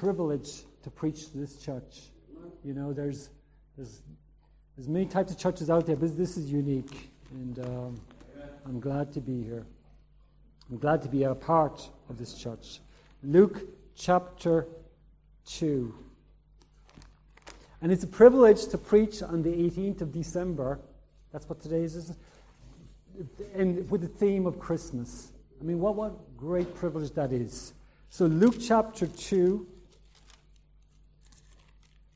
privilege to preach to this church. You know, there's, there's, there's many types of churches out there, but this is unique. And um, I'm glad to be here. I'm glad to be a part of this church. Luke chapter 2. And it's a privilege to preach on the 18th of December. That's what today is, and with the theme of Christmas. I mean, what, what great privilege that is. So, Luke chapter 2,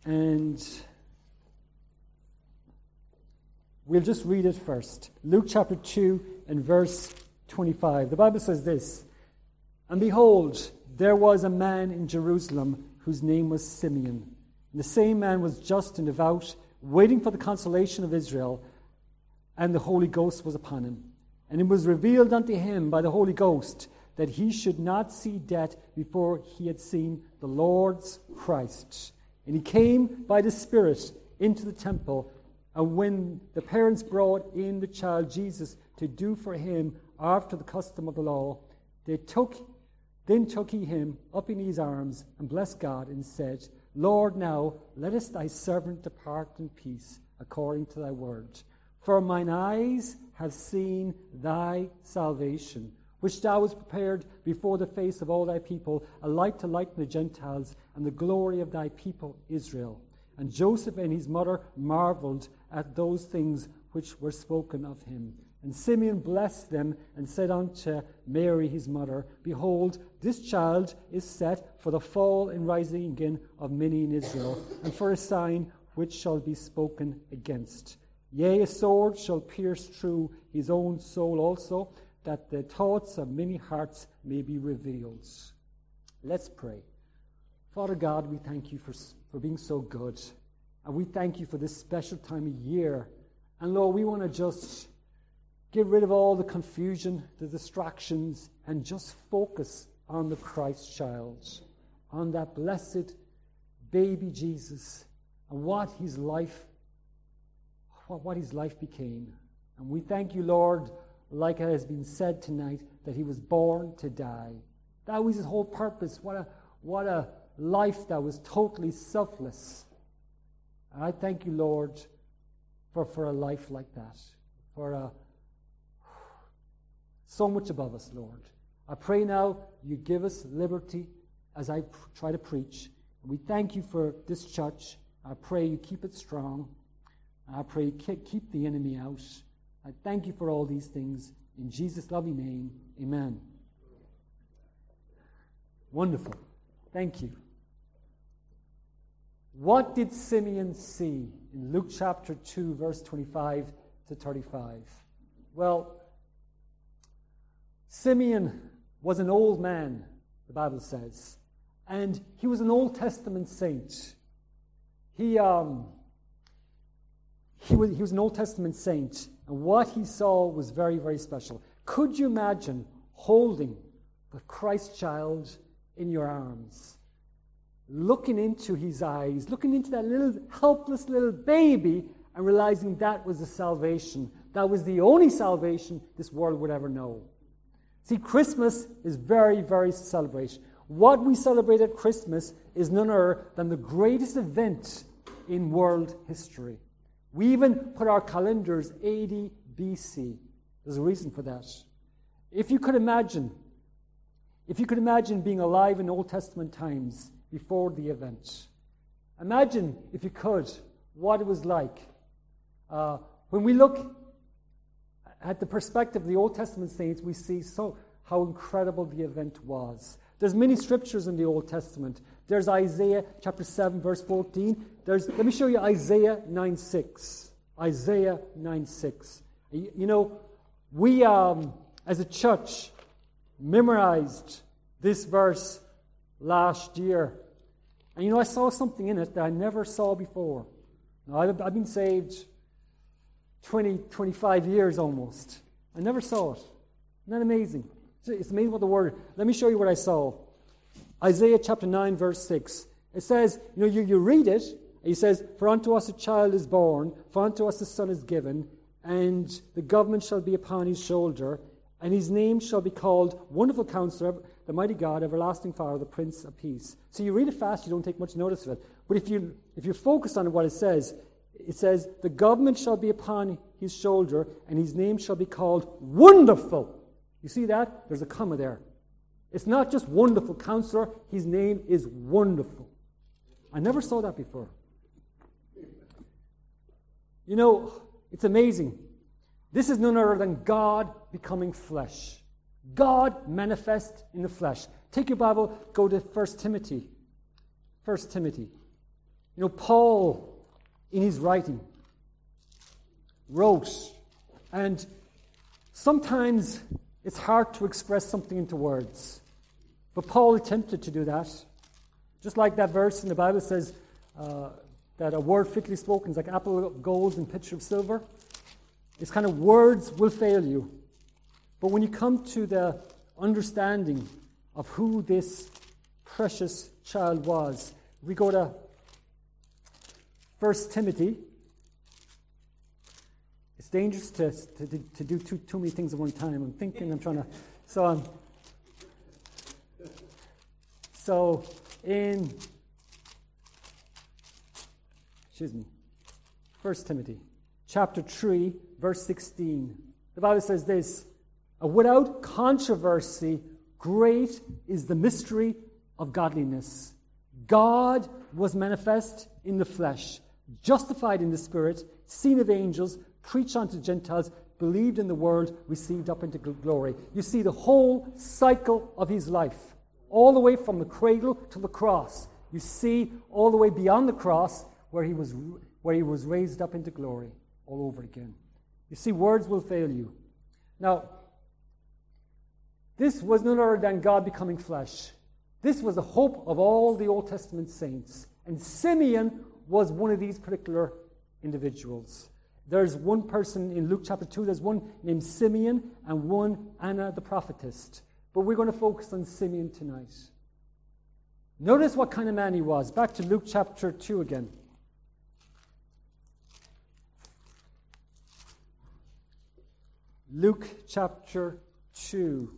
and we'll just read it first. Luke chapter 2 and verse 25. The Bible says this And behold, there was a man in Jerusalem whose name was Simeon. And the same man was just and devout, waiting for the consolation of Israel, and the Holy Ghost was upon him. And it was revealed unto him by the Holy Ghost that he should not see death before he had seen the Lord's Christ. And he came by the Spirit into the temple. And when the parents brought in the child Jesus to do for him after the custom of the law, they took, then took he him up in his arms and blessed God and said, Lord, now lettest thy servant depart in peace according to thy word. For mine eyes have seen thy salvation which thou hast prepared before the face of all thy people, a light to lighten the Gentiles, and the glory of thy people Israel. And Joseph and his mother marveled at those things which were spoken of him. And Simeon blessed them and said unto Mary his mother, Behold, this child is set for the fall and rising again of many in Israel, and for a sign which shall be spoken against. Yea, a sword shall pierce through his own soul also, that the thoughts of many hearts may be revealed. Let's pray. Father God, we thank you for, for being so good. And we thank you for this special time of year. And Lord, we want to just get rid of all the confusion, the distractions, and just focus on the Christ child, on that blessed baby Jesus, and what his life, what, what his life became. And we thank you, Lord, like it has been said tonight, that he was born to die. That was his whole purpose. What a, what a life that was totally selfless. And I thank you, Lord, for, for a life like that, for a, so much above us, Lord. I pray now you give us liberty as I pr- try to preach. We thank you for this church. I pray you keep it strong. I pray you keep the enemy out. I thank you for all these things. In Jesus' loving name, amen. Wonderful. Thank you. What did Simeon see in Luke chapter 2, verse 25 to 35? Well, Simeon was an old man, the Bible says, and he was an Old Testament saint. He, um, he, was, he was an Old Testament saint. And what he saw was very, very special. Could you imagine holding the Christ child in your arms, looking into his eyes, looking into that little helpless little baby, and realizing that was the salvation? That was the only salvation this world would ever know. See, Christmas is very, very celebration. What we celebrate at Christmas is none other than the greatest event in world history. We even put our calendars 80 BC. There's a reason for that. If you could imagine, if you could imagine being alive in Old Testament times before the event, imagine, if you could, what it was like. Uh, when we look at the perspective of the Old Testament saints, we see so how incredible the event was. There's many scriptures in the Old Testament. There's Isaiah chapter 7, verse 14. There's, let me show you Isaiah 9 6. Isaiah 9 6. You, know, we um, as a church memorized this verse last year. And you know, I saw something in it that I never saw before. Now, I've, I've been saved 20, 25 years almost. I never saw it. Isn't that amazing? It's amazing what the word. Let me show you what I saw. Isaiah chapter 9, verse 6. It says, you know, you, you read it, he says, For unto us a child is born, for unto us a son is given, and the government shall be upon his shoulder, and his name shall be called Wonderful Counselor, the mighty God, everlasting Father, the Prince of Peace. So you read it fast, you don't take much notice of it. But if you if you focus on what it says, it says, The government shall be upon his shoulder, and his name shall be called Wonderful. You see that? There's a comma there. It's not just wonderful counselor, his name is wonderful. I never saw that before. You know, it's amazing. This is none other than God becoming flesh. God manifest in the flesh. Take your Bible, go to 1 Timothy. 1 Timothy. You know, Paul, in his writing, wrote, and sometimes it's hard to express something into words. But Paul attempted to do that. Just like that verse in the Bible says uh, that a word fitly spoken is like apple of gold and pitcher of silver. It's kind of words will fail you. But when you come to the understanding of who this precious child was, we go to 1 Timothy. Dangerous to, to, to do too, too many things at one time. I'm thinking, I'm trying to. So, um, so in, excuse me, 1 Timothy chapter 3, verse 16, the Bible says this Without controversy, great is the mystery of godliness. God was manifest in the flesh, justified in the spirit, seen of angels, preached unto Gentiles, believed in the world, received up into glory. You see the whole cycle of his life, all the way from the cradle to the cross. You see all the way beyond the cross where he was, where he was raised up into glory all over again. You see, words will fail you. Now, this was none other than God becoming flesh. This was the hope of all the Old Testament saints. And Simeon was one of these particular individuals. There's one person in Luke chapter 2, there's one named Simeon and one Anna the prophetess. But we're going to focus on Simeon tonight. Notice what kind of man he was. Back to Luke chapter 2 again. Luke chapter 2.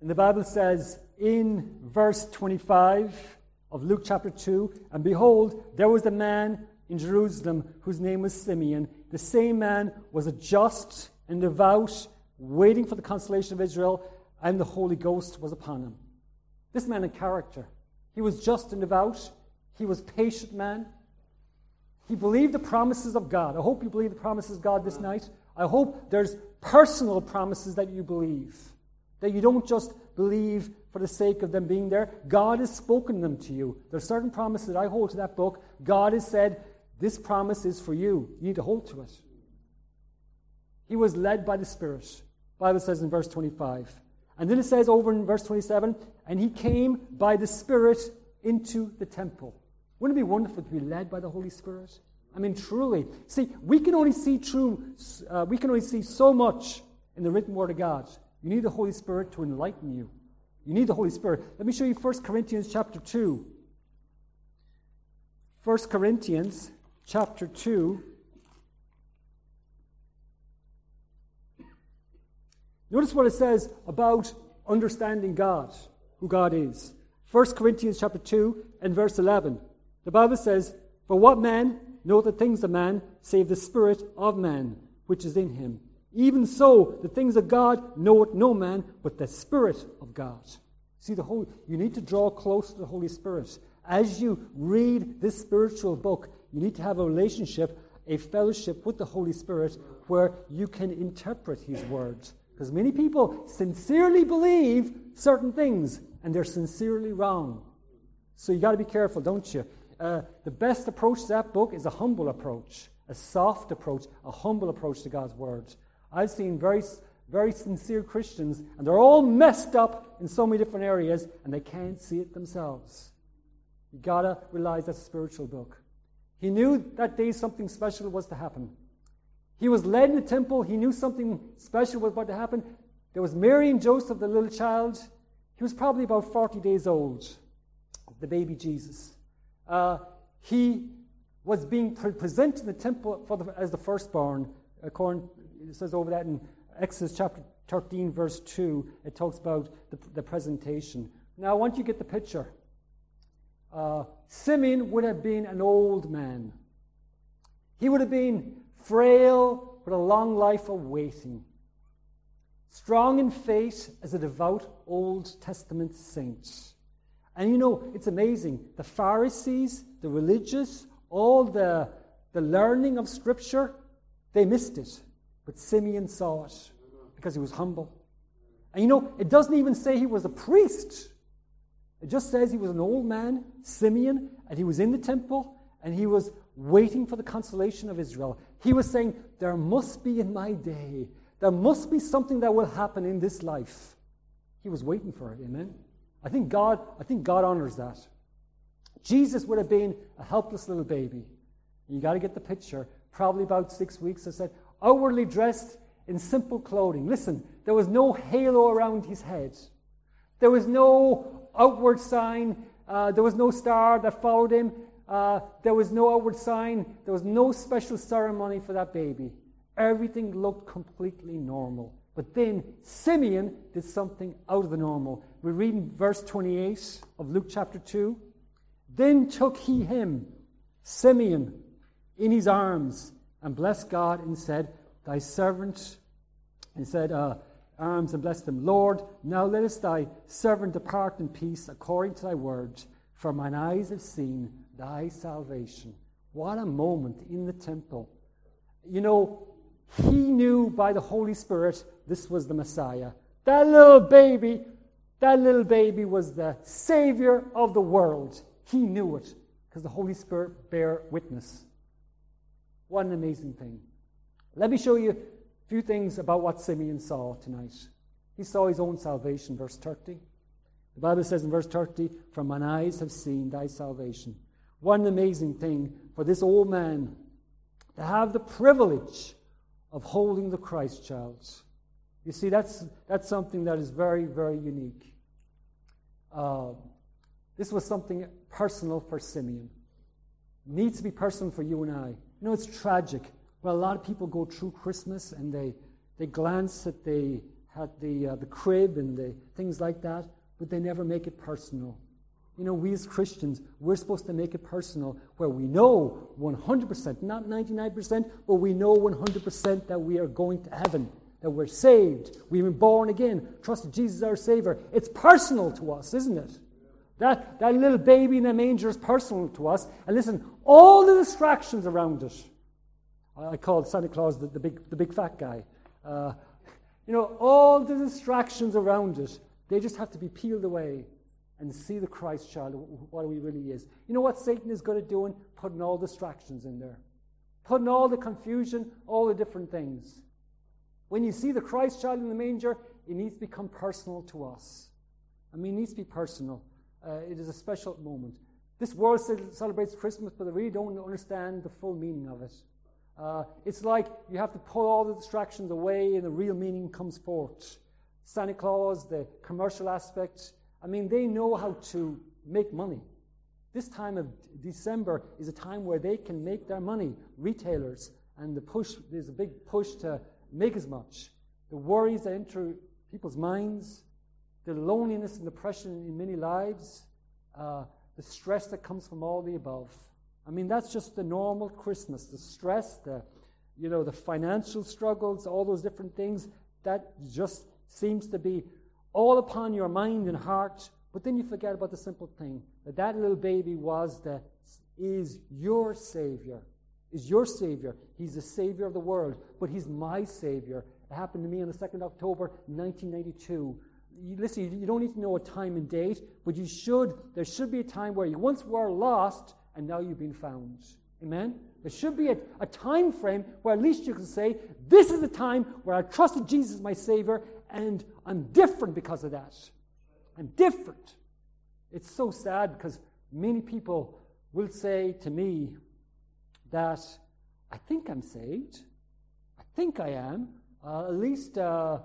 And the Bible says in verse 25 of Luke chapter 2 And behold, there was a man in Jerusalem whose name was Simeon. The same man was a just and devout, waiting for the consolation of Israel, and the Holy Ghost was upon him. This man in character. He was just and devout. He was patient man. He believed the promises of God. I hope you believe the promises of God this night. I hope there's personal promises that you believe. That you don't just believe for the sake of them being there. God has spoken them to you. There are certain promises that I hold to that book. God has said, This promise is for you. You need to hold to it. He was led by the Spirit. The Bible says in verse 25. And then it says over in verse 27 and he came by the Spirit into the temple. Wouldn't it be wonderful to be led by the Holy Spirit? I mean, truly. See, we can only see true, uh, we can only see so much in the written Word of God. You need the Holy Spirit to enlighten you. You need the Holy Spirit. Let me show you 1 Corinthians chapter 2. 1 Corinthians chapter 2. Notice what it says about understanding God, who God is. 1 Corinthians chapter 2 and verse 11. The Bible says, For what man know the things of man, save the spirit of man, which is in him? Even so, the things of God knoweth no man but the Spirit of God. See, the whole, you need to draw close to the Holy Spirit. As you read this spiritual book, you need to have a relationship, a fellowship with the Holy Spirit where you can interpret His words. Because many people sincerely believe certain things and they're sincerely wrong. So you got to be careful, don't you? Uh, the best approach to that book is a humble approach, a soft approach, a humble approach to God's Word. I've seen very, very sincere Christians, and they're all messed up in so many different areas, and they can't see it themselves. You gotta realize that's a spiritual book. He knew that day something special was to happen. He was led in the temple. He knew something special was about to happen. There was Mary and Joseph, the little child. He was probably about 40 days old, the baby Jesus. Uh, he was being presented in the temple the, as the firstborn, according it says over that in Exodus chapter 13, verse 2, it talks about the, the presentation. Now, once you get the picture, uh, Simeon would have been an old man. He would have been frail with a long life of waiting, strong in faith as a devout Old Testament saint. And you know, it's amazing. The Pharisees, the religious, all the, the learning of Scripture, they missed it. But Simeon saw it because he was humble. And you know, it doesn't even say he was a priest. It just says he was an old man, Simeon, and he was in the temple and he was waiting for the consolation of Israel. He was saying, There must be in my day, there must be something that will happen in this life. He was waiting for it, amen. I think God, I think God honors that. Jesus would have been a helpless little baby. You got to get the picture. Probably about six weeks, I said, outwardly dressed in simple clothing. Listen, there was no halo around his head. There was no outward sign. Uh, there was no star that followed him. Uh, there was no outward sign. There was no special ceremony for that baby. Everything looked completely normal. But then Simeon did something out of the normal. We read in verse 28 of Luke chapter 2. Then took he him, Simeon, in his arms, and blessed God, and said, Thy servant, and said, uh, arms and blessed him, Lord, now lettest thy servant depart in peace according to thy word, for mine eyes have seen thy salvation. What a moment in the temple. You know, he knew by the Holy Spirit this was the Messiah. That little baby, that little baby was the Savior of the world. He knew it because the Holy Spirit bare witness. What an amazing thing. Let me show you a few things about what Simeon saw tonight. He saw his own salvation, verse 30. The Bible says in verse 30, For mine eyes have seen thy salvation. What an amazing thing for this old man to have the privilege of holding the Christ child. You see, that's, that's something that is very, very unique. Uh, this was something personal for Simeon. It needs to be personal for you and I. You know, it's tragic. Well, a lot of people go through Christmas and they, they glance at the, at the, uh, the crib and the things like that, but they never make it personal. You know, we as Christians, we're supposed to make it personal where we know 100%, not 99%, but we know 100% that we are going to heaven, that we're saved, we've been born again, trusted Jesus our Savior. It's personal to us, isn't it? That, that little baby in the manger is personal to us. And listen, all the distractions around it, I call Santa Claus the, the, big, the big fat guy. Uh, you know, all the distractions around it, they just have to be peeled away and see the Christ child, what he really is. You know what Satan is good at doing? Putting all distractions in there, putting all the confusion, all the different things. When you see the Christ child in the manger, it needs to become personal to us. I mean, it needs to be personal. Uh, it is a special moment. This world celebrates Christmas, but they really don't understand the full meaning of it. Uh, it's like you have to pull all the distractions away and the real meaning comes forth. Santa Claus, the commercial aspect, I mean, they know how to make money. This time of December is a time where they can make their money, retailers, and the push, there's a big push to make as much. The worries that enter people's minds, the loneliness and depression in many lives, uh, the stress that comes from all the above. I mean, that's just the normal Christmas. The stress, the you know, the financial struggles, all those different things, that just seems to be all upon your mind and heart, but then you forget about the simple thing that that little baby was the is your savior. Is your savior. He's the savior of the world, but he's my savior. It happened to me on the 2nd of October, 1992. You, listen, you don't need to know a time and date, but you should, there should be a time where you once were lost and now you've been found. Amen? There should be a, a time frame where at least you can say, This is the time where I trusted Jesus, my Savior, and I'm different because of that. I'm different. It's so sad because many people will say to me that I think I'm saved. I think I am. Uh, at least uh,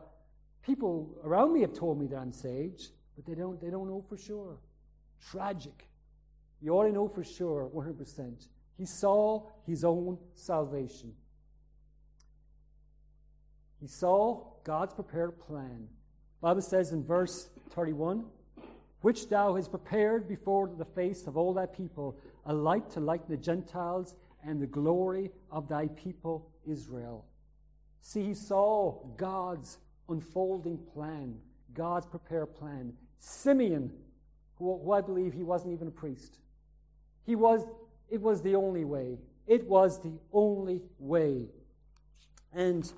people around me have told me that I'm saved, but they don't, they don't know for sure. Tragic. You to know for sure, 100%. He saw his own salvation. He saw God's prepared plan. Bible says in verse 31 which thou hast prepared before the face of all thy people, a light to lighten the Gentiles and the glory of thy people Israel. See, he saw God's unfolding plan, God's prepared plan. Simeon, who, who I believe he wasn't even a priest, he was, it was the only way. It was the only way. And,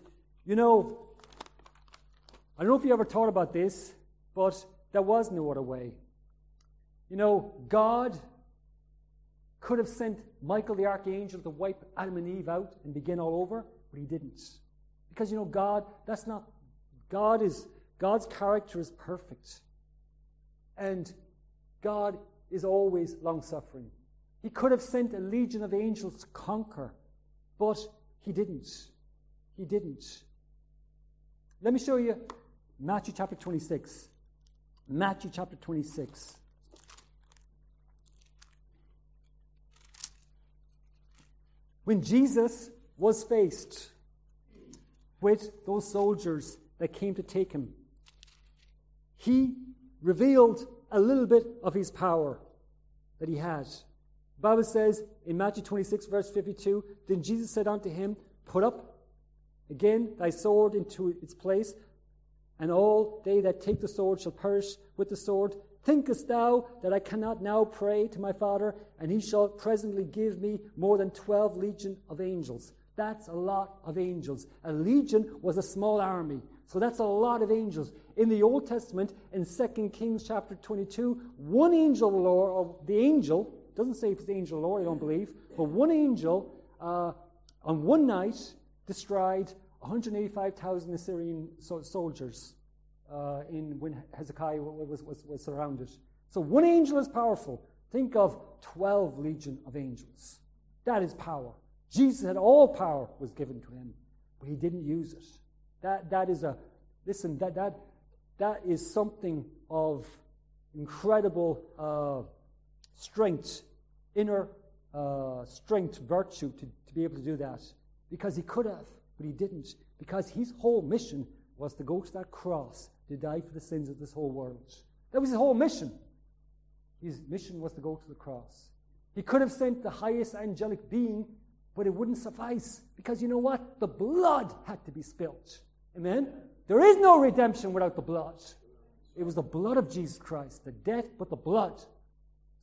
you know, I don't know if you ever thought about this, but there was no other way. You know, God could have sent Michael the archangel to wipe Adam and Eve out and begin all over, but he didn't. Because you know, God, that's not God is God's character is perfect. And God is always long suffering. He could have sent a legion of angels to conquer, but he didn't. He didn't. Let me show you Matthew chapter 26. Matthew chapter 26. When Jesus was faced with those soldiers that came to take him, he revealed a little bit of his power that he had. The Bible says in Matthew 26, verse 52, Then Jesus said unto him, Put up again thy sword into its place, and all they that take the sword shall perish with the sword. Thinkest thou that I cannot now pray to my Father, and he shall presently give me more than twelve legion of angels? That's a lot of angels. A legion was a small army. So that's a lot of angels. In the Old Testament, in 2 Kings chapter 22, one angel, or the angel, doesn't say if it's angel or I don't believe, but one angel uh, on one night destroyed 185,000 Assyrian so- soldiers uh, in when Hezekiah was, was, was surrounded. So one angel is powerful. Think of 12 legion of angels. That is power. Jesus had all power was given to him, but he didn't use it. That, that is a, listen, that, that, that is something of incredible uh, strength, inner uh, strength, virtue to, to be able to do that. Because he could have, but he didn't. Because his whole mission was to go to that cross to die for the sins of this whole world. That was his whole mission. His mission was to go to the cross. He could have sent the highest angelic being, but it wouldn't suffice. Because you know what? The blood had to be spilt. Amen? There is no redemption without the blood. It was the blood of Jesus Christ, the death, but the blood.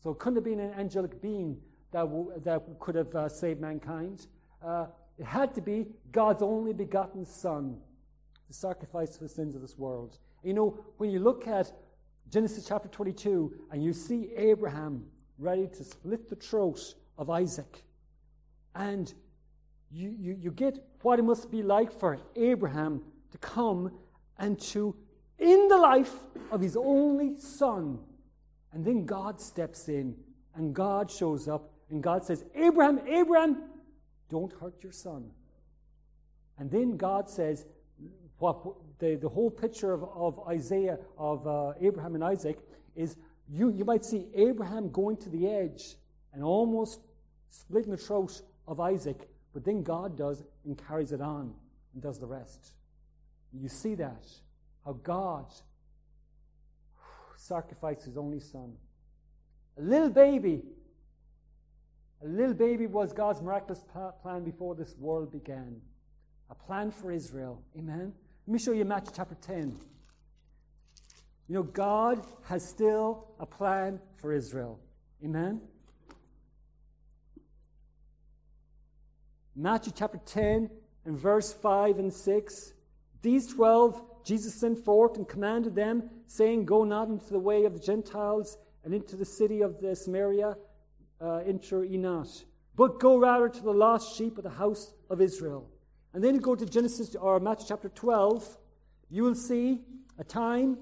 So it couldn't have been an angelic being that, w- that could have uh, saved mankind. Uh, it had to be God's only begotten Son, the sacrifice for the sins of this world. You know, when you look at Genesis chapter 22 and you see Abraham ready to split the throat of Isaac, and you, you, you get what it must be like for Abraham to come and to, in the life of his only son, and then God steps in and God shows up and God says, Abraham, Abraham, don't hurt your son. And then God says, what the, the whole picture of, of Isaiah, of uh, Abraham and Isaac, is you, you might see Abraham going to the edge and almost splitting the throat of Isaac, but then God does and carries it on and does the rest. You see that, how God sacrificed his only son. A little baby, a little baby was God's miraculous plan before this world began. A plan for Israel. Amen. Let me show you Matthew chapter 10. You know, God has still a plan for Israel. Amen? Matthew chapter 10 and verse 5 and 6. These twelve Jesus sent forth and commanded them, saying, Go not into the way of the Gentiles and into the city of the Samaria, uh, enter ye not, but go rather to the lost sheep of the house of Israel. And then you go to Genesis or Matthew chapter 12, you will see a time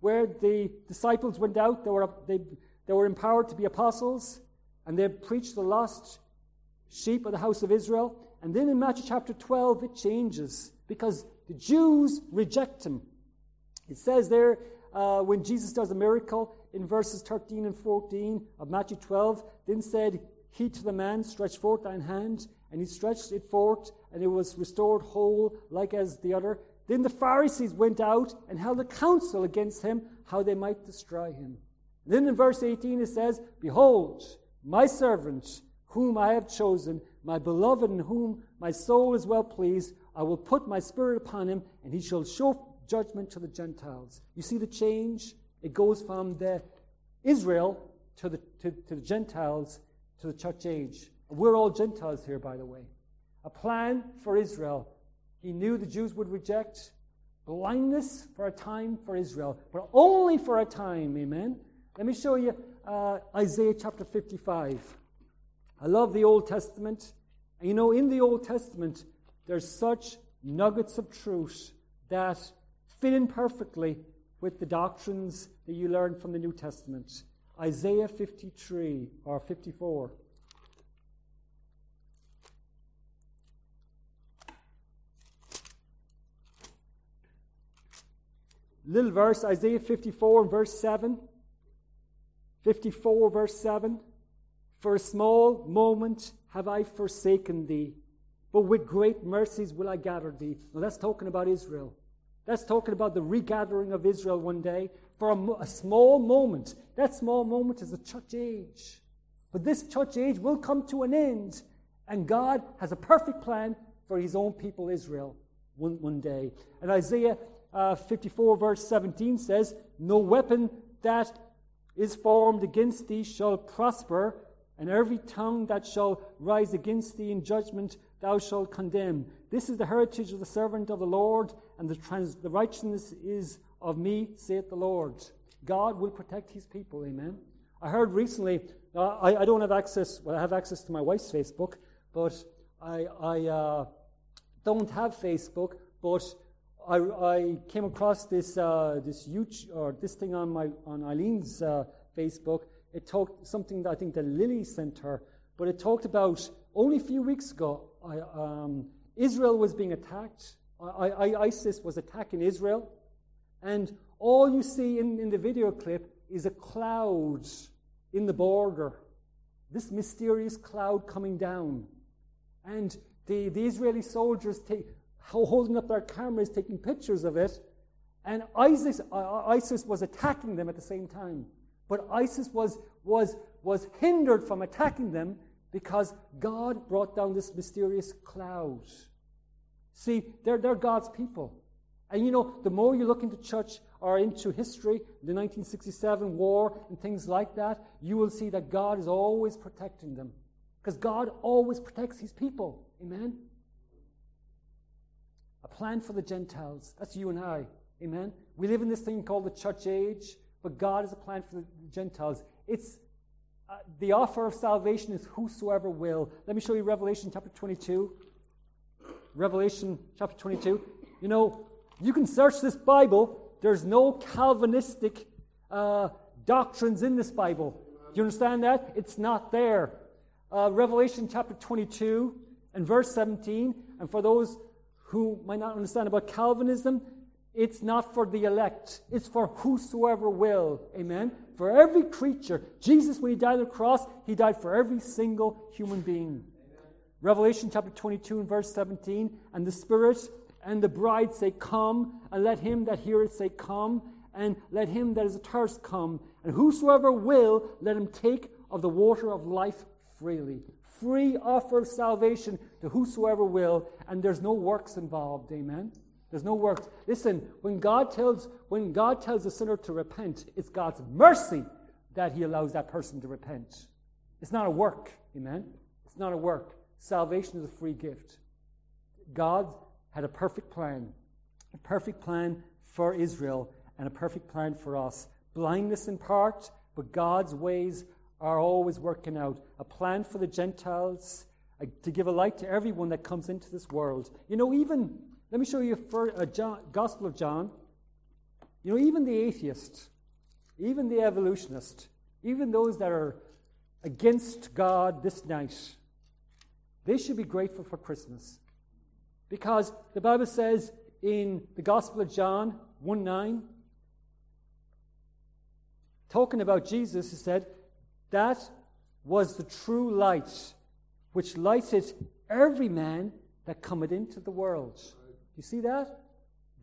where the disciples went out. They were, they, they were empowered to be apostles, and they preached the lost sheep of the house of Israel. And then in Matthew chapter 12, it changes because the Jews reject him. It says there, uh, when Jesus does a miracle in verses 13 and 14 of Matthew 12, then said he to the man, Stretch forth thine hand. And he stretched it forth, and it was restored whole, like as the other. Then the Pharisees went out and held a council against him, how they might destroy him. And then in verse 18 it says, Behold, my servant, whom I have chosen, my beloved, in whom my soul is well pleased, I will put my spirit upon him, and he shall show judgment to the Gentiles. You see the change? It goes from the Israel to the, to, to the Gentiles to the church age. We're all Gentiles here, by the way. A plan for Israel. He knew the Jews would reject blindness for a time for Israel, but only for a time. Amen. Let me show you uh, Isaiah chapter 55. I love the Old Testament. You know, in the Old Testament, there's such nuggets of truth that fit in perfectly with the doctrines that you learn from the New Testament. Isaiah 53 or 54. Little verse, Isaiah 54 verse 7. 54 verse 7. For a small moment have I forsaken thee, but with great mercies will I gather thee. Now that's talking about Israel. That's talking about the regathering of Israel one day for a, a, small moment. That small moment is the church age. But this church age will come to an end, and God has a perfect plan for his own people, Israel, one, one day. And Isaiah uh, 54, verse 17 says, No weapon that is formed against thee shall prosper, and every tongue that shall rise against thee in judgment thou shalt condemn. This is the heritage of the servant of the Lord, and the, trans- the righteousness is of me, saith the Lord. God will protect his people, amen. I heard recently, uh, I, I, don't have access, well, I have access to my wife's Facebook, but I, I uh, don't have Facebook, but I, I came across this, uh, this huge, or this thing on, my, on Eileen's uh, Facebook. It talked something that I think that Lily sent her, but it talked about only a few weeks ago, I, um, Israel was being attacked. I, I, ISIS was attacking Israel. And all you see in, in the video clip is a cloud in the border. This mysterious cloud coming down. And the, the Israeli soldiers take, holding up their cameras, taking pictures of it. And ISIS, ISIS was attacking them at the same time. But ISIS was, was, was hindered from attacking them because God brought down this mysterious cloud. See, they're, they're God's people. And you know, the more you look into church or into history, the 1967 war and things like that, you will see that God is always protecting them. Because God always protects his people. Amen? A plan for the Gentiles. That's you and I. Amen? We live in this thing called the church age, but God has a plan for the Gentiles. It's uh, the offer of salvation is whosoever will. Let me show you Revelation chapter 22. Revelation chapter 22. You know, you can search this Bible. There's no Calvinistic uh, doctrines in this Bible. Do you understand that? It's not there. Uh, Revelation chapter 22 and verse 17. And for those who might not understand about Calvinism, it's not for the elect, it's for whosoever will. Amen? For every creature. Jesus, when he died on the cross, he died for every single human being. Revelation chapter 22 and verse 17. And the Spirit and the bride say, Come, and let him that heareth say, Come, and let him that is athirst come. And whosoever will, let him take of the water of life freely. Free offer of salvation to whosoever will, and there's no works involved. Amen. There's no works. Listen, when God tells when God tells a sinner to repent, it's God's mercy that He allows that person to repent. It's not a work. Amen. It's not a work. Salvation is a free gift. God had a perfect plan, a perfect plan for Israel, and a perfect plan for us. Blindness in part, but God's ways are always working out. A plan for the Gentiles, uh, to give a light to everyone that comes into this world. You know, even let me show you for, a uh, John, Gospel of John. You know, even the atheist, even the evolutionist, even those that are against God this night, they should be grateful for Christmas. Because the Bible says in the Gospel of John 1 9, talking about Jesus, he said, that was the true light which lighted every man that cometh into the world. You see that?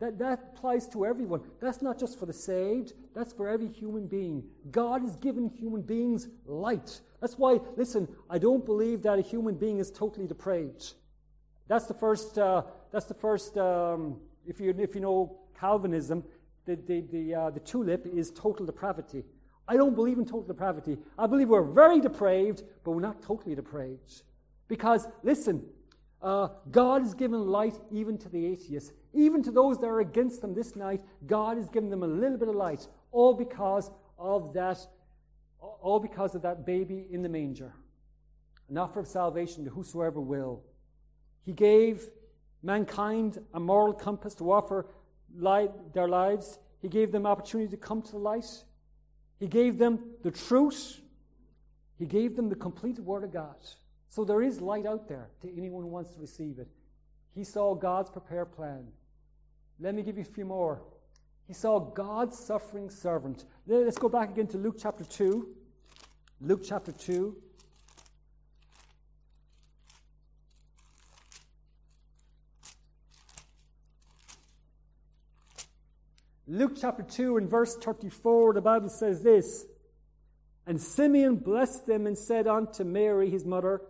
That, that applies to everyone. That's not just for the saved, that's for every human being. God has given human beings light. That's why, listen, I don't believe that a human being is totally depraved. That's the first, uh, that's the first um, if, you, if you know Calvinism, the, the, the, uh, the tulip is total depravity. I don't believe in total depravity. I believe we're very depraved, but we're not totally depraved. Because, listen, uh, God has given light even to the atheists, even to those that are against them this night. God has given them a little bit of light, all because of that, all because of that baby in the manger, an offer of salvation to whosoever will. He gave mankind a moral compass to offer their lives. He gave them opportunity to come to the light. He gave them the truth. He gave them the complete Word of God. So there is light out there to anyone who wants to receive it. He saw God's prepared plan. Let me give you a few more. He saw God's suffering servant. Let's go back again to Luke chapter 2. Luke chapter 2. Luke chapter 2 and verse 34, the Bible says this And Simeon blessed them and said unto Mary, his mother,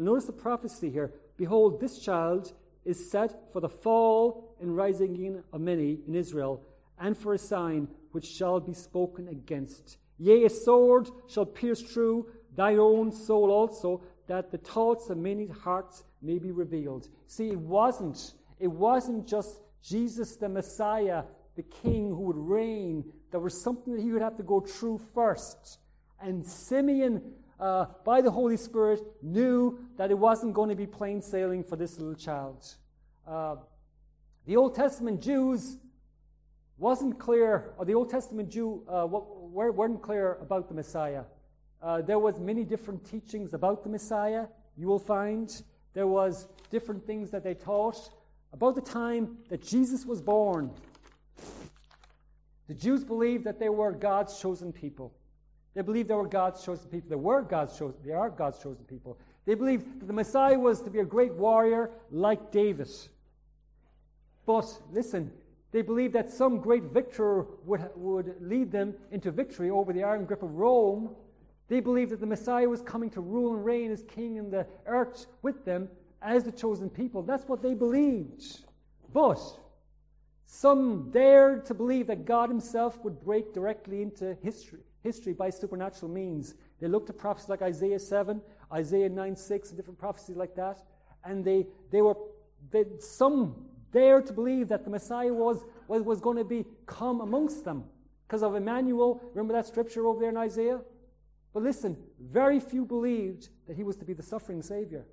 and notice the prophecy here Behold, this child is set for the fall and rising again of many in Israel, and for a sign which shall be spoken against. Yea, a sword shall pierce through thy own soul also, that the thoughts of many hearts may be revealed. See, it wasn't, it wasn't just Jesus the Messiah the king who would reign, there was something that he would have to go through first. And Simeon, uh, by the Holy Spirit, knew that it wasn't going to be plain sailing for this little child. Uh, the Old Testament Jews wasn't clear, or the Old Testament Jew uh, weren't clear about the Messiah. Uh, there was many different teachings about the Messiah. You will find there was different things that they taught about the time that Jesus was born. The Jews believed that they were God's chosen people. They believed they were God's chosen people. They were God's chosen. They are God's chosen people. They believed that the Messiah was to be a great warrior like David. But listen, they believed that some great victor would, would lead them into victory over the iron grip of Rome. They believed that the Messiah was coming to rule and reign as king in the earth with them as the chosen people. That's what they believed. But some dared to believe that God Himself would break directly into history, history by supernatural means. They looked at prophecies like Isaiah 7, Isaiah 9 6, and different prophecies like that. And they, they were, they, some dared to believe that the Messiah was, was, was going to be come amongst them because of Emmanuel. Remember that scripture over there in Isaiah? But listen, very few believed that he was to be the suffering Savior.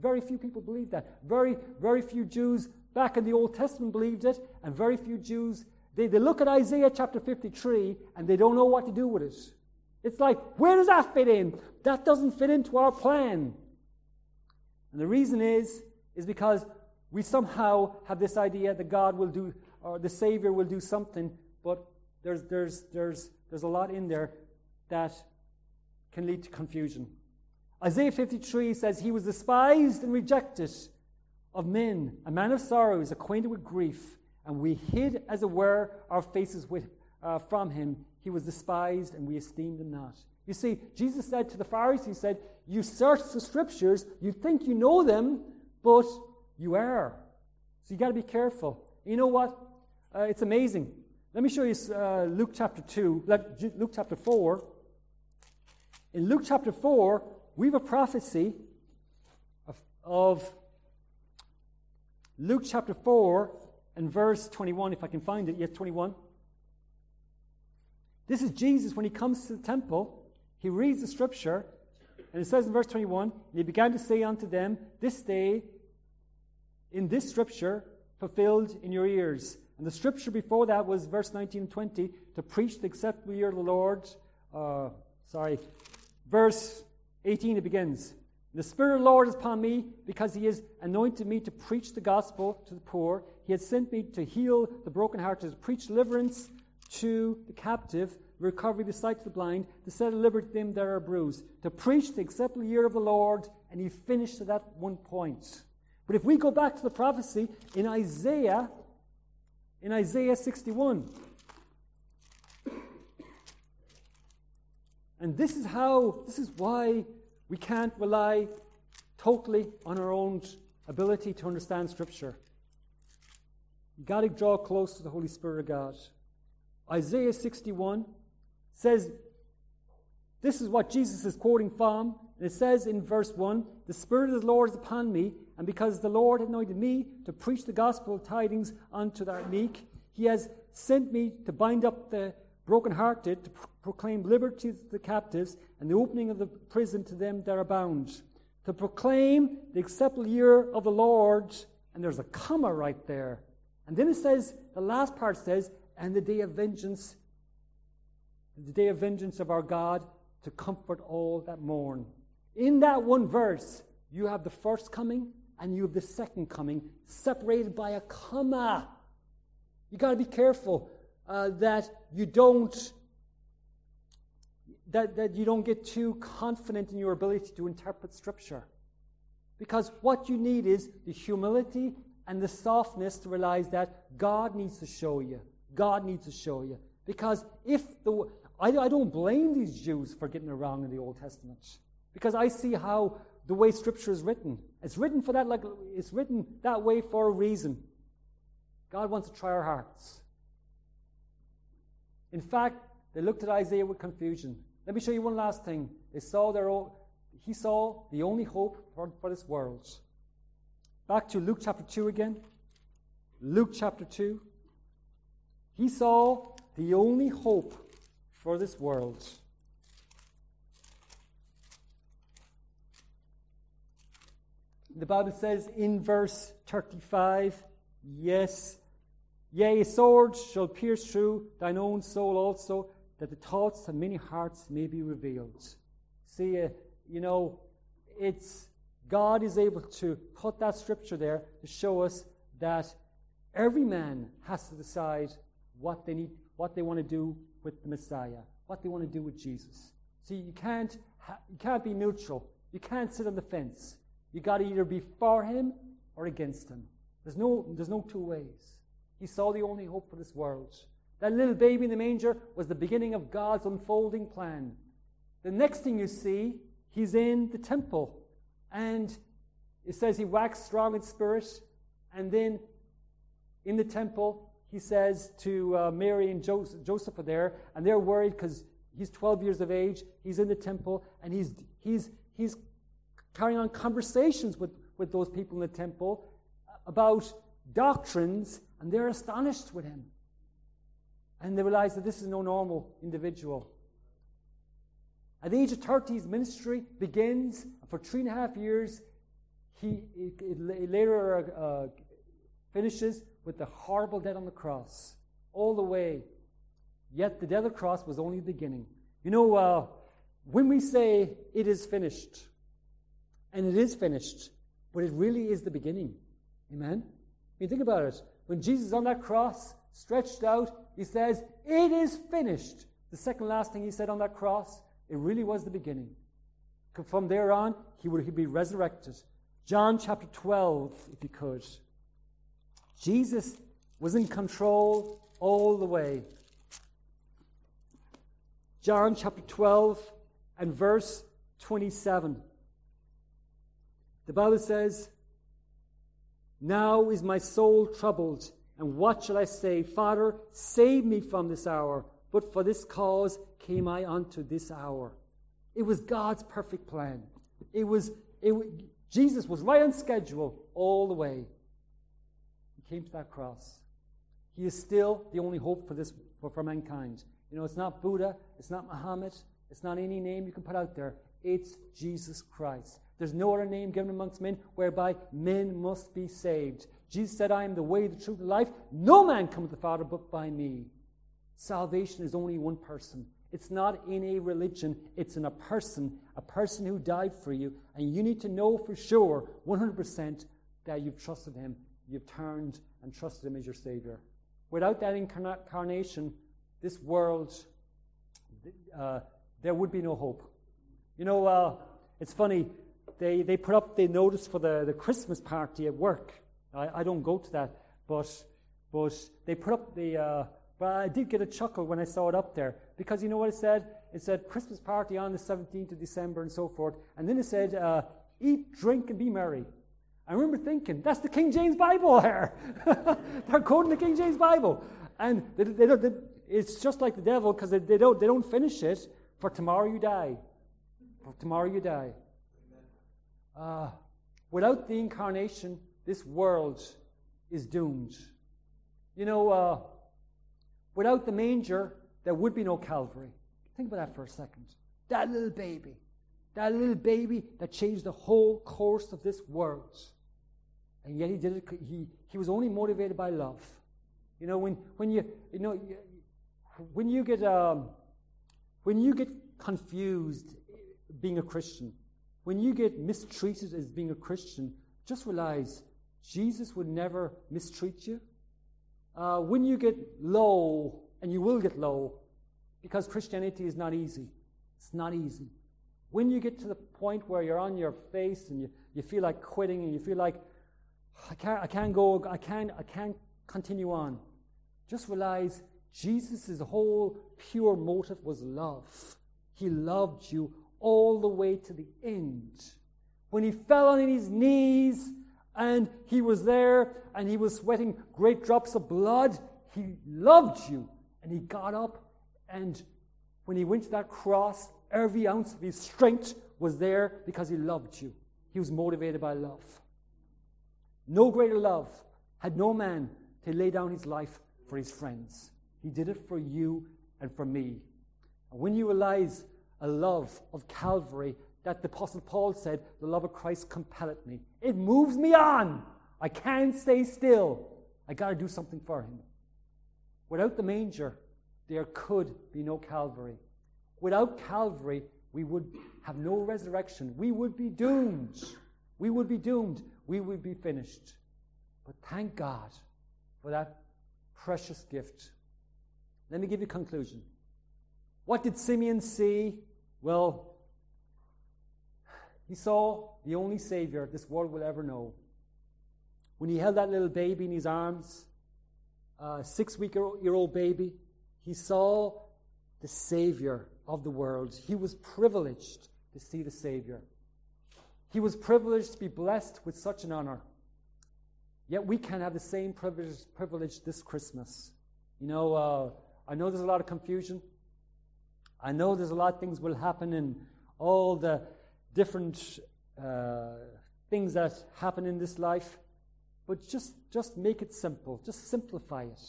Very few people believed that. Very, very few Jews back in the Old Testament believed it, and very few Jews, they, they look at Isaiah chapter 53 and they don't know what to do with it. It's like, where does that fit in? That doesn't fit into our plan. And the reason is, is because we somehow have this idea that God will do, or the Savior will do something, but there's, there's, there's, there's a lot in there that can lead to confusion. Isaiah 53 says, He was despised and rejected of men, a man of sorrows, acquainted with grief, and we hid, as it were, our faces with, uh, from him. He was despised, and we esteemed him not. You see, Jesus said to the Pharisees, He said, You search the scriptures, you think you know them, but you err. So you got to be careful. You know what? Uh, it's amazing. Let me show you uh, Luke chapter 2, Luke chapter 4. In Luke chapter 4, we have a prophecy of, of Luke chapter 4 and verse 21, if I can find it. Yes, 21. This is Jesus when he comes to the temple. He reads the scripture, and it says in verse 21 And he began to say unto them, This day, in this scripture, fulfilled in your ears. And the scripture before that was verse 19 and 20 to preach the acceptable year of the Lord. Uh, sorry. Verse 18, it begins the Spirit of the Lord is upon me because He has anointed me to preach the gospel to the poor. He has sent me to heal the brokenhearted, to preach deliverance to the captive, recovery the sight to the blind, to set at liberty them that are bruised, to preach the acceptable year of the Lord. And he finished at that one point. But if we go back to the prophecy in Isaiah, in Isaiah 61. And this is how, this is why we can't rely totally on our own ability to understand Scripture. You've got to draw close to the Holy Spirit of God. Isaiah 61 says, this is what Jesus is quoting from. And it says in verse 1 The Spirit of the Lord is upon me, and because the Lord anointed me to preach the gospel tidings unto the meek, he has sent me to bind up the brokenhearted, to proclaim liberty to the captives, and the opening of the prison to them that are bound, to proclaim the acceptable year of the Lord. And there's a comma right there. And then it says, the last part says, and the day of vengeance, the day of vengeance of our God to comfort all that mourn. In that one verse, you have the first coming and you have the second coming, separated by a comma. You got to be careful uh, that you don't that, that you don't get too confident in your ability to interpret Scripture. Because what you need is the humility and the softness to realize that God needs to show you. God needs to show you. Because if the. I, I don't blame these Jews for getting it wrong in the Old Testament. Because I see how the way Scripture is written. It's written for that, like it's written that way for a reason. God wants to try our hearts. In fact, they looked at Isaiah with confusion. Let me show you one last thing. They saw their own, he saw the only hope for, for this world. Back to Luke chapter 2 again. Luke chapter 2. He saw the only hope for this world. The Bible says in verse 35, Yes, yea, a sword shall pierce through thine own soul also, that the thoughts of many hearts may be revealed. See, uh, you know, it's God is able to put that scripture there to show us that every man has to decide what they need, what they want to do with the Messiah, what they want to do with Jesus. See, you can't, ha- you can't be neutral. You can't sit on the fence. You got to either be for him or against him. There's no, there's no two ways. He saw the only hope for this world. That little baby in the manger was the beginning of God's unfolding plan. The next thing you see, he's in the temple. And it says he waxed strong in spirit. And then in the temple, he says to uh, Mary and Joseph, Joseph are there, and they're worried because he's 12 years of age. He's in the temple, and he's, he's, he's carrying on conversations with, with those people in the temple about doctrines, and they're astonished with him. And they realize that this is no normal individual. At the age of 30, his ministry begins, and for three and a half years, he later uh, finishes with the horrible death on the cross, all the way. Yet the death of the cross was only the beginning. You know, uh, when we say it is finished, and it is finished, but it really is the beginning. Amen? I mean, think about it. When Jesus on that cross, stretched out, he says, It is finished. The second last thing he said on that cross, it really was the beginning. From there on, he would be resurrected. John chapter 12, if you could. Jesus was in control all the way. John chapter 12 and verse 27. The Bible says, Now is my soul troubled, and what shall I say? Father, save me from this hour. But for this cause came I unto this hour. It was God's perfect plan. It was, it, Jesus was right on schedule all the way He came to that cross. He is still the only hope for this for, for mankind. You know, it's not Buddha, it's not Muhammad, it's not any name you can put out there. It's Jesus Christ. There's no other name given amongst men whereby men must be saved. Jesus said, I am the way, the truth, the life. No man cometh to the Father but by me. Salvation is only one person. It's not in a religion, it's in a person, a person who died for you. And you need to know for sure, 100%, that you've trusted him you've turned and trusted Him as your Savior. Without that incarnation, this world, uh, there would be no hope. You know, uh, it's funny, they, they put up the notice for the, the Christmas party at work. I, I don't go to that, but But they put up the, uh, but I did get a chuckle when I saw it up there because you know what it said? It said Christmas party on the 17th of December and so forth. And then it said, uh, eat, drink, and be merry. I remember thinking, that's the King James Bible there. They're quoting the King James Bible. And they, they, they, it's just like the devil because they, they, don't, they don't finish it for tomorrow you die. For tomorrow you die. Uh, without the incarnation, this world is doomed. You know, uh, without the manger, there would be no Calvary. Think about that for a second. That little baby, that little baby that changed the whole course of this world. And yet he did it, he, he was only motivated by love. You know, when, when you, you know, when you get, um, when you get confused being a Christian, when you get mistreated as being a Christian, just realize Jesus would never mistreat you. Uh, when you get low, and you will get low, because Christianity is not easy. It's not easy. When you get to the point where you're on your face and you, you feel like quitting and you feel like, I can't, I can't go, I can't, I can't continue on, just realize Jesus' whole pure motive was love. He loved you all the way to the end. When he fell on his knees and he was there and he was sweating great drops of blood, he loved you. And he got up and when he went to that cross, every ounce of his strength was there because he loved you. He was motivated by love. No greater love had no man to lay down his life for his friends. He did it for you and for me. And when you realize a love of Calvary that the Apostle Paul said, the love of Christ compelleth me. It moves me on. I can't stay still. I got to do something for him. Without the manger, there could be no Calvary. Without Calvary, we would have no resurrection. We would be doomed. We would be doomed. We would be finished. But thank God for that precious gift. Let me give you a conclusion. What did Simeon see well, he saw the only Savior this world will ever know. When he held that little baby in his arms, a six week year old baby, he saw the Savior of the world. He was privileged to see the Savior. He was privileged to be blessed with such an honor. Yet we can have the same privilege, privilege this Christmas. You know, uh, I know there's a lot of confusion. I know there's a lot of things will happen in all the different uh, things that happen in this life, but just, just make it simple. Just simplify it.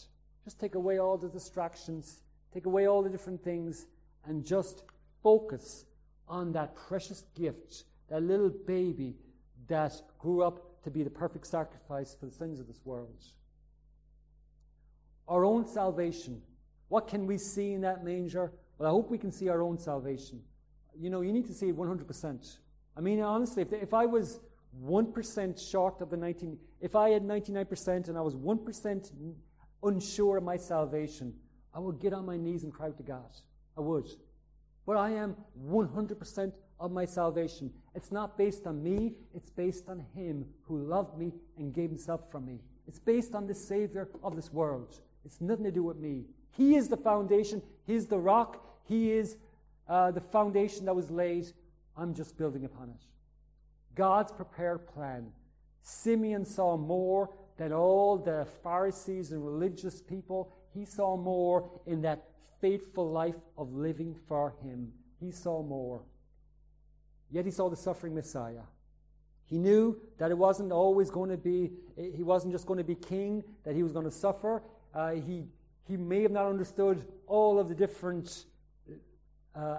Just take away all the distractions, take away all the different things, and just focus on that precious gift, that little baby that grew up to be the perfect sacrifice for the sins of this world. Our own salvation. What can we see in that manger? Well, I hope we can see our own salvation. You know, you need to see it 100%. I mean, honestly, if, if I was 1% short of the 19, if I had 99% and I was 1% unsure of my salvation, I would get on my knees and cry out to God. I would. But I am 100% of my salvation. It's not based on me, it's based on Him who loved me and gave Himself for me. It's based on the Savior of this world. It's nothing to do with me. He is the foundation, He's the rock, He is uh, the foundation that was laid. I'm just building upon it. God's prepared plan. Simeon saw more than all the Pharisees and religious people. He saw more in that faithful life of living for Him. He saw more. Yet he saw the suffering Messiah. He knew that it wasn't always going to be, he wasn't just going to be king, that he was going to suffer. Uh, he he may have not understood all of the different uh,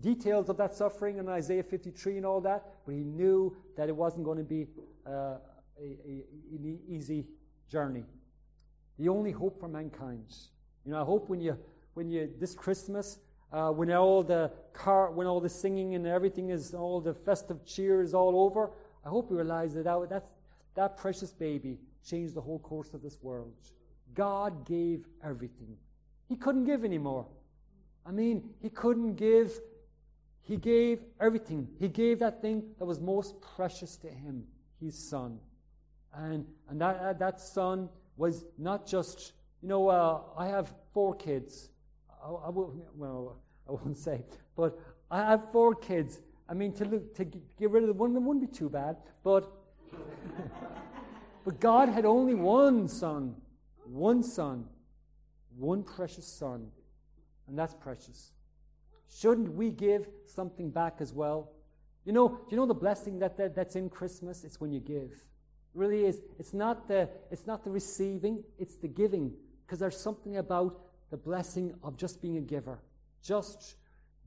details of that suffering in Isaiah 53 and all that, but he knew that it wasn't going to be uh, an easy journey. The only hope for mankind. You know, I hope when you, when you this Christmas, uh, when all the car, when all the singing and everything is, all the festive cheer is all over, I hope you realize that that, that precious baby changed the whole course of this world. God gave everything. He couldn't give anymore. I mean, he couldn't give, he gave everything. He gave that thing that was most precious to him, his son. And, and that, that son was not just, you know, uh, I have four kids. I, I will, well, I won't say, but I have four kids. I mean, to, look, to get rid of one of them wouldn't be too bad, but, but God had only one son, one son, one precious son, and that's precious. Shouldn't we give something back as well? You know, you know the blessing that, that that's in Christmas? It's when you give. It really is. It's not the it's not the receiving, it's the giving. Because there's something about the blessing of just being a giver. Just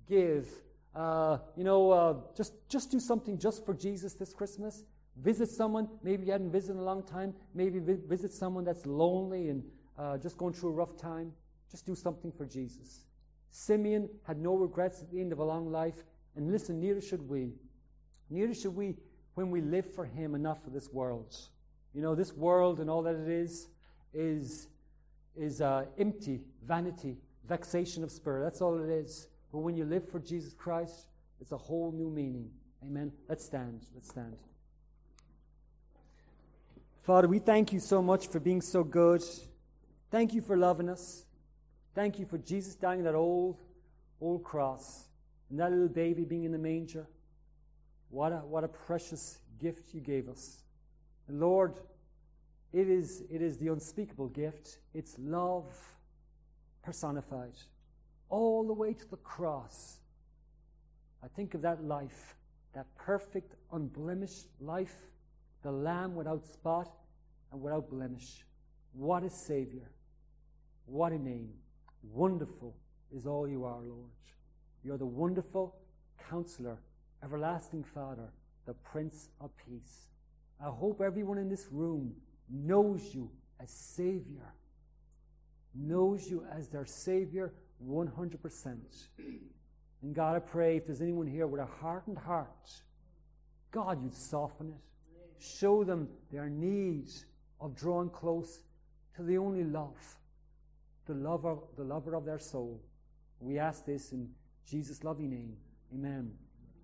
give. Uh, you know, uh, just just do something just for Jesus this Christmas. Visit someone maybe you hadn't visited in a long time. Maybe vi- visit someone that's lonely and uh, just going through a rough time. Just do something for Jesus. Simeon had no regrets at the end of a long life, and listen, neither should we. Neither should we when we live for Him not for this world. You know, this world and all that it is is, is uh, empty, vanity, vexation of spirit. That's all it is. But when you live for Jesus Christ, it's a whole new meaning. Amen. Let's stand. Let's stand. Father, we thank you so much for being so good. Thank you for loving us. Thank you for Jesus dying on that old, old cross and that little baby being in the manger. What a, what a precious gift you gave us. And Lord, it is, it is the unspeakable gift. It's love personified all the way to the cross. I think of that life, that perfect, unblemished life, the Lamb without spot and without blemish. What a Savior. What a name. Wonderful is all you are, Lord. You're the wonderful counselor everlasting Father, the Prince of Peace. I hope everyone in this room knows you as Savior, knows you as their Savior 100%. And God, I pray if there's anyone here with a hardened heart, God, you'd soften it. Show them their need of drawing close to the only love, the lover, the lover of their soul. We ask this in Jesus' loving name. Amen.